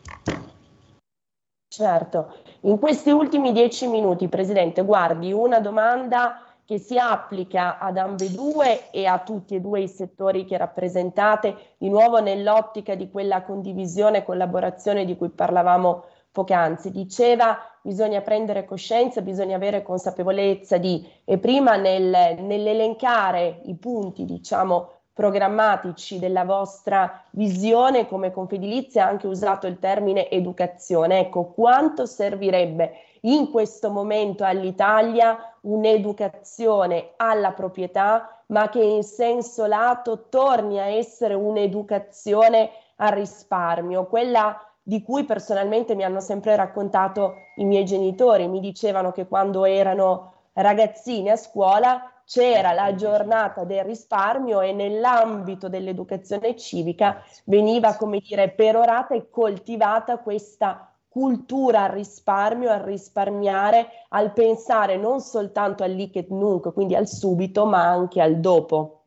Certo, in questi ultimi dieci minuti, Presidente, guardi una domanda che si applica ad ambedue e a tutti e due i settori che rappresentate, di nuovo nell'ottica di quella condivisione e collaborazione di cui parlavamo poc'anzi. Diceva bisogna prendere coscienza, bisogna avere consapevolezza di, e prima nel, nell'elencare i punti, diciamo, programmatici della vostra visione come Confedilizia ha anche usato il termine educazione. Ecco, quanto servirebbe in questo momento all'Italia un'educazione alla proprietà, ma che in senso lato torni a essere un'educazione al risparmio, quella di cui personalmente mi hanno sempre raccontato i miei genitori. Mi dicevano che quando erano ragazzini a scuola c'era la giornata del risparmio e nell'ambito dell'educazione civica veniva, come dire, perorata e coltivata questa cultura al risparmio, al risparmiare, al pensare non soltanto al liquid nunc, quindi al subito, ma anche al dopo.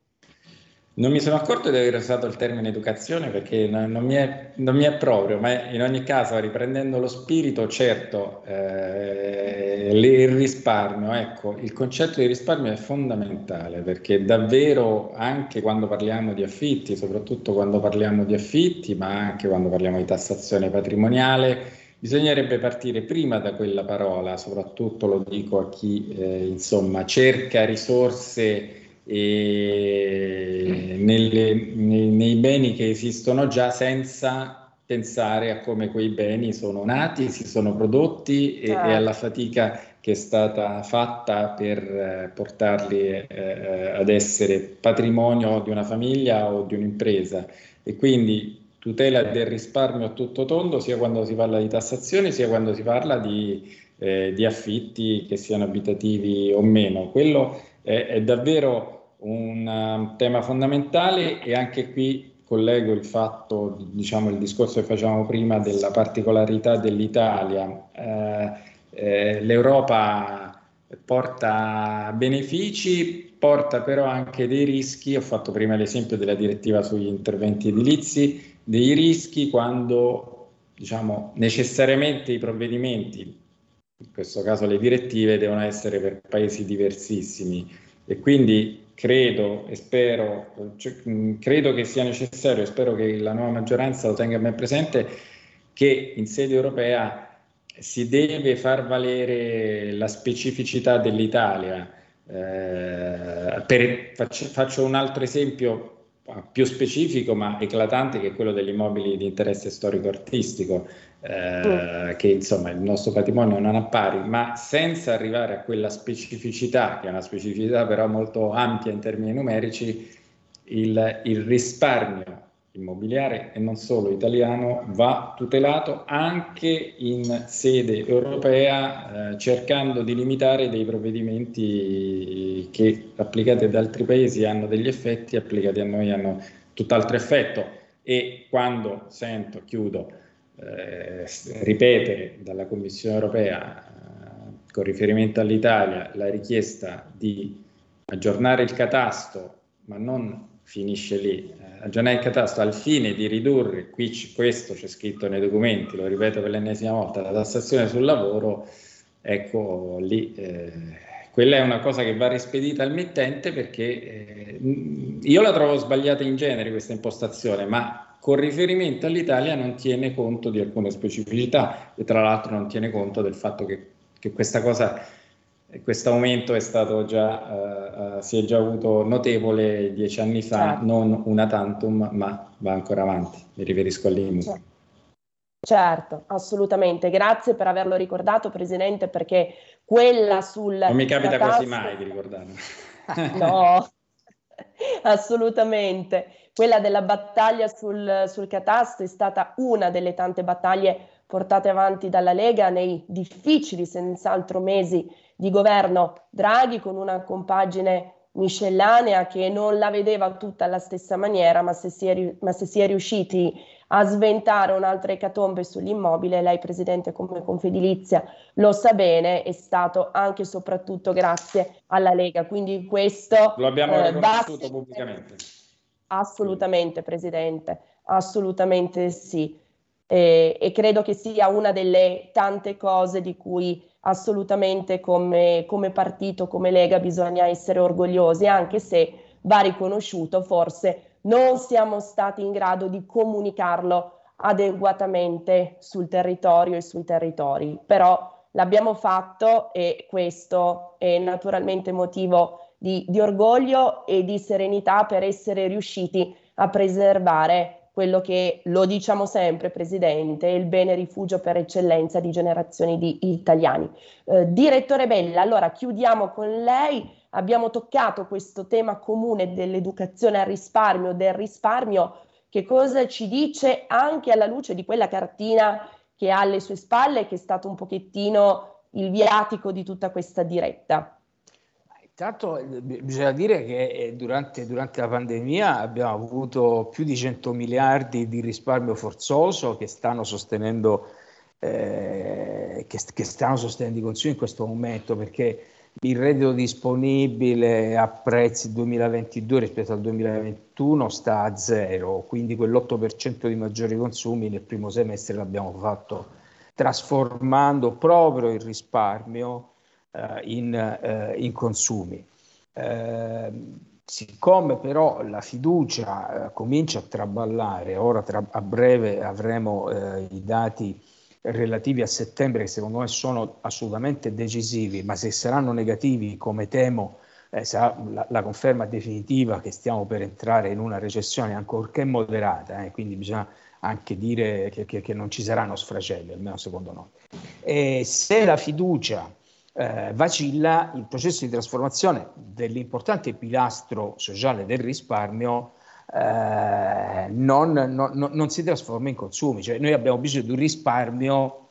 Non mi sono accorto di aver usato il termine educazione perché non, non, mi, è, non mi, è, proprio, ma in ogni caso, riprendendo lo spirito, certo, eh, il risparmio, ecco, il concetto di risparmio è fondamentale perché davvero anche quando parliamo di affitti, soprattutto quando parliamo di affitti, ma anche quando parliamo di tassazione patrimoniale, bisognerebbe partire prima da quella parola, soprattutto lo dico a chi eh, insomma cerca risorse nelle, nei, nei, beni che esistono già senza pensare a come quei beni sono nati, si sono prodotti e, certo. e alla fatica che è stata fatta per eh, portarli eh, eh, ad essere patrimonio di una famiglia o di un'impresa. E quindi tutela del risparmio a tutto tondo, sia quando si parla di tassazione, sia quando si parla di, eh, di affitti che siano abitativi o meno. Quello è, è davvero un um, tema fondamentale e anche qui collego il fatto, diciamo il discorso che facevamo prima della particolarità dell'Italia. Eh, eh, L'Europa porta benefici, porta però anche dei rischi. Ho fatto prima l'esempio della direttiva sugli interventi edilizi, dei rischi quando diciamo necessariamente i provvedimenti, in questo caso le direttive, devono essere per paesi diversissimi e quindi credo e spero, cioè, credo che sia necessario e spero che la nuova maggioranza lo tenga ben presente che in sede europea si deve far valere la specificità dell'Italia. Eh, per, faccio, faccio, un altro esempio più specifico ma eclatante che è quello degli immobili di interesse storico-artistico, eh, che insomma il nostro patrimonio non ha pari, ma senza arrivare a quella specificità, che è una specificità però molto ampia in termini numerici, il, il risparmio immobiliare e non solo italiano va tutelato anche in sede europea eh, cercando di limitare dei provvedimenti che applicati ad altri paesi hanno degli effetti, applicati a noi hanno tutt'altro effetto. E quando sento, chiudo, eh, ripetere dalla Commissione europea eh, con riferimento all'Italia la richiesta di aggiornare il catasto ma non finisce lì. Eh, aggiornare il catasto al fine di ridurre, qui c- questo c'è scritto nei documenti, lo ripeto per l'ennesima volta, la tassazione sul lavoro, ecco lì, eh, quella è una cosa che va rispedita al mittente perché eh, io la trovo sbagliata in genere questa impostazione, ma con riferimento all'Italia non tiene conto di alcune specificità e tra l'altro non tiene conto del fatto che, che questa cosa questo aumento è stato già, uh, uh, si è già avuto notevole dieci anni fa, certo. non una tantum, ma va ancora avanti. Mi riferisco all'IMU. Certo. certo, assolutamente. Grazie per averlo ricordato, Presidente, perché quella sul... Non mi capita quasi mai di ricordarlo. no, assolutamente. Quella della battaglia sul, sul catasto è stata una delle tante battaglie portate avanti dalla Lega nei difficili, senz'altro, mesi di governo Draghi con una compagine miscellanea che non la vedeva tutta alla stessa maniera, ma se si è, ma se si è riusciti a sventare un'altra ecatombe sull'immobile, lei Presidente come Confedilizia lo sa bene, è stato anche e soprattutto grazie alla Lega. Quindi questo... Lo abbiamo eh, riconosciuto pubblicamente. Assolutamente Presidente, assolutamente sì. E, e credo che sia una delle tante cose di cui assolutamente come, come partito, come Lega bisogna essere orgogliosi, anche se va riconosciuto forse non siamo stati in grado di comunicarlo adeguatamente sul territorio e sui territori, però l'abbiamo fatto e questo è naturalmente motivo di, di orgoglio e di serenità per essere riusciti a preservare quello che lo diciamo sempre, Presidente, è il bene rifugio per eccellenza di generazioni di italiani. Eh, direttore Bella, allora chiudiamo con lei. Abbiamo toccato questo tema comune dell'educazione al risparmio, del risparmio. Che cosa ci dice anche alla luce di quella cartina che ha alle sue spalle, che è stato un pochettino il viatico di tutta questa diretta? Intanto eh, bisogna dire che eh, durante, durante, la pandemia abbiamo avuto più di 100 miliardi di risparmio forzoso che stanno sostenendo, eh, che, che stanno sostenendo i consumi in questo momento perché il reddito disponibile a prezzi 2022 rispetto al 2021 sta a zero, quindi quell'8% di maggiori consumi nel primo semestre l'abbiamo fatto trasformando proprio il risparmio in, eh, in, consumi. Ehm, siccome però la fiducia eh, comincia a traballare, ora tra, a breve avremo i dati relativi a settembre che secondo me sono assolutamente decisivi, ma se saranno negativi come temo eh, sarà la, la, conferma definitiva che stiamo per entrare in una recessione ancorché moderata, eh, quindi bisogna anche dire che, che, che non ci saranno sfracelli, almeno secondo noi. E se la fiducia eh, vacilla, il processo di trasformazione dell'importante pilastro sociale del risparmio eh, non, non, non, si trasforma in consumi. Cioè, noi abbiamo bisogno di un risparmio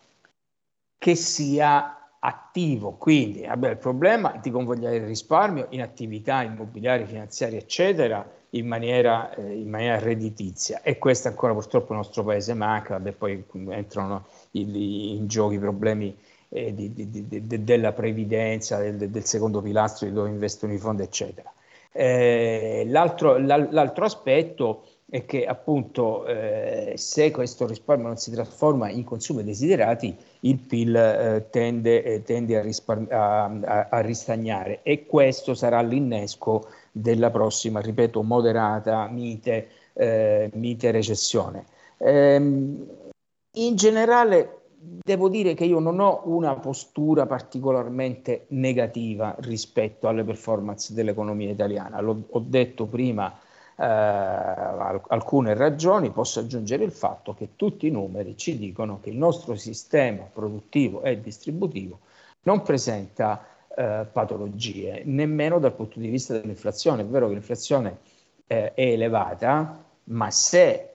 che sia attivo, quindi abbiamo il problema di convogliare il risparmio in attività immobiliari, finanziarie, eccetera, in maniera, eh, in maniera redditizia e questo ancora purtroppo il nostro paese manca, vabbè, poi entrano in, in gioco i problemi eh, di, di, di, della previdenza, del, del, secondo pilastro di dove investono i fondi, eccetera. Eh, l'altro, l'altro aspetto è che appunto eh, se questo risparmio non si trasforma in consumi desiderati, il PIL eh, tende, eh, tende a, rispar- a, a, a, ristagnare e questo sarà l'innesco della prossima, ripeto, moderata, mite, eh, mite recessione. Ehm, in generale devo dire che io non ho una postura particolarmente negativa rispetto alle performance dell'economia italiana. L'ho, ho detto prima eh, alcune ragioni, posso aggiungere il fatto che tutti i numeri ci dicono che il nostro sistema produttivo e distributivo non presenta eh, patologie, nemmeno dal punto di vista dell'inflazione. È vero che l'inflazione eh, è elevata, ma se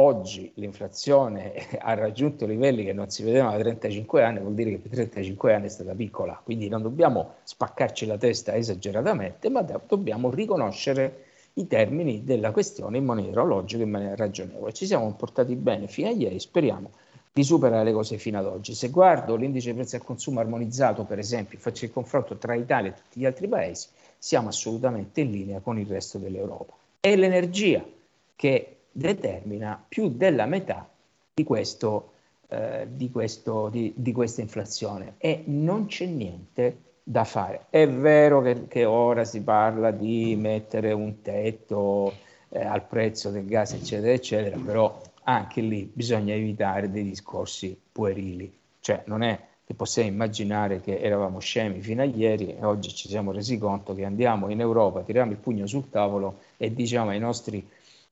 oggi l'inflazione ha raggiunto livelli che non si vedevano da 35 anni, vuol dire che per 35 anni è stata piccola, quindi non dobbiamo spaccarci la testa esageratamente, ma dobbiamo riconoscere i termini della questione in maniera logica in maniera ragionevole. Ci siamo comportati bene fino a ieri, speriamo di superare le cose fino ad oggi. Se guardo l'indice prezzi al consumo armonizzato, per esempio, faccio il confronto tra Italia e tutti gli altri paesi, siamo assolutamente in linea con il resto dell'Europa. E l'energia che determina più della metà di, questo, eh, di, questo, di, di questa inflazione e non c'è niente da fare. È vero che, che ora si parla di mettere un tetto eh, al prezzo del gas, eccetera, eccetera, però anche lì bisogna evitare dei discorsi puerili. Cioè non è che possiamo immaginare che eravamo scemi fino a ieri e oggi ci siamo resi conto che andiamo in Europa, tiriamo il pugno sul tavolo e diciamo ai nostri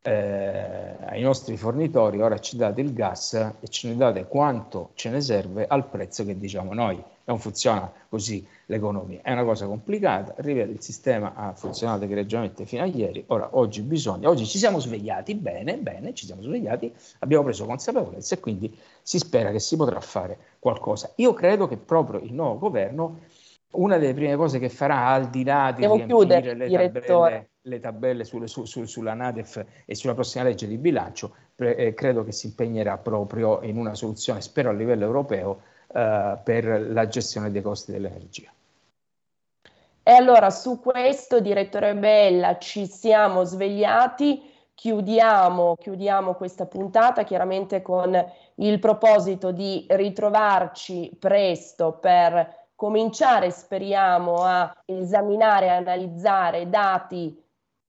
eh, ai nostri fornitori, ora ci date il gas e ce ne date quanto ce ne serve al prezzo che diciamo noi. Non funziona così l'economia, è una cosa complicata, ripeto, il sistema ha funzionato egregiamente fino a ieri, ora oggi bisogna, oggi ci siamo svegliati bene, bene, ci siamo svegliati, abbiamo preso consapevolezza e quindi si spera che si potrà fare qualcosa. Io credo che proprio il nuovo governo una delle prime cose che farà al di là di Devo riempire le tabelle, le tabelle sulle, su, su, sulla NADEF e sulla prossima legge di bilancio, pre, eh, credo che si impegnerà proprio in una soluzione, spero a livello europeo, eh, per la gestione dei costi dell'energia. E allora su questo, direttore Bella, ci siamo svegliati, chiudiamo, chiudiamo questa puntata chiaramente con il proposito di ritrovarci presto per cominciare, speriamo, a esaminare e analizzare dati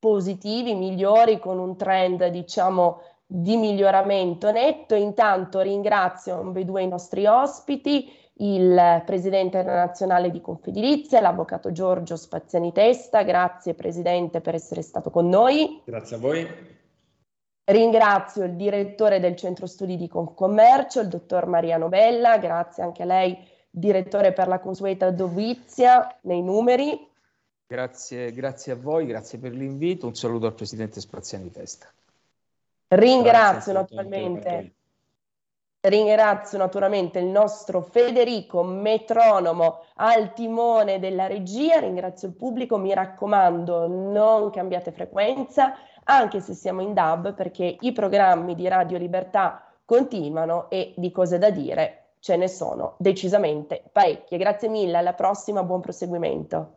positivi, migliori, con un trend, diciamo, di miglioramento netto. Intanto ringrazio ambedue i nostri ospiti, il Presidente nazionale di Confedilizia, l'Avvocato Giorgio Spaziani Testa. Grazie Presidente per essere stato con noi. Grazie a voi. Ringrazio il direttore del Centro Studi di Confcommercio, il dottor Mariano Bella, grazie anche a lei direttore per la consueta dovizia nei numeri. Grazie, grazie a voi, grazie per l'invito. Un saluto al Presidente Spaziani Testa. Ringrazio naturalmente, ringrazio naturalmente il nostro Federico, metronomo al timone della regia. Ringrazio il pubblico. Mi raccomando, non cambiate frequenza, anche se siamo in DAB, perché i programmi di Radio Libertà continuano e di cose da dire ce ne sono decisamente parecchie. Grazie mille, alla prossima, buon proseguimento.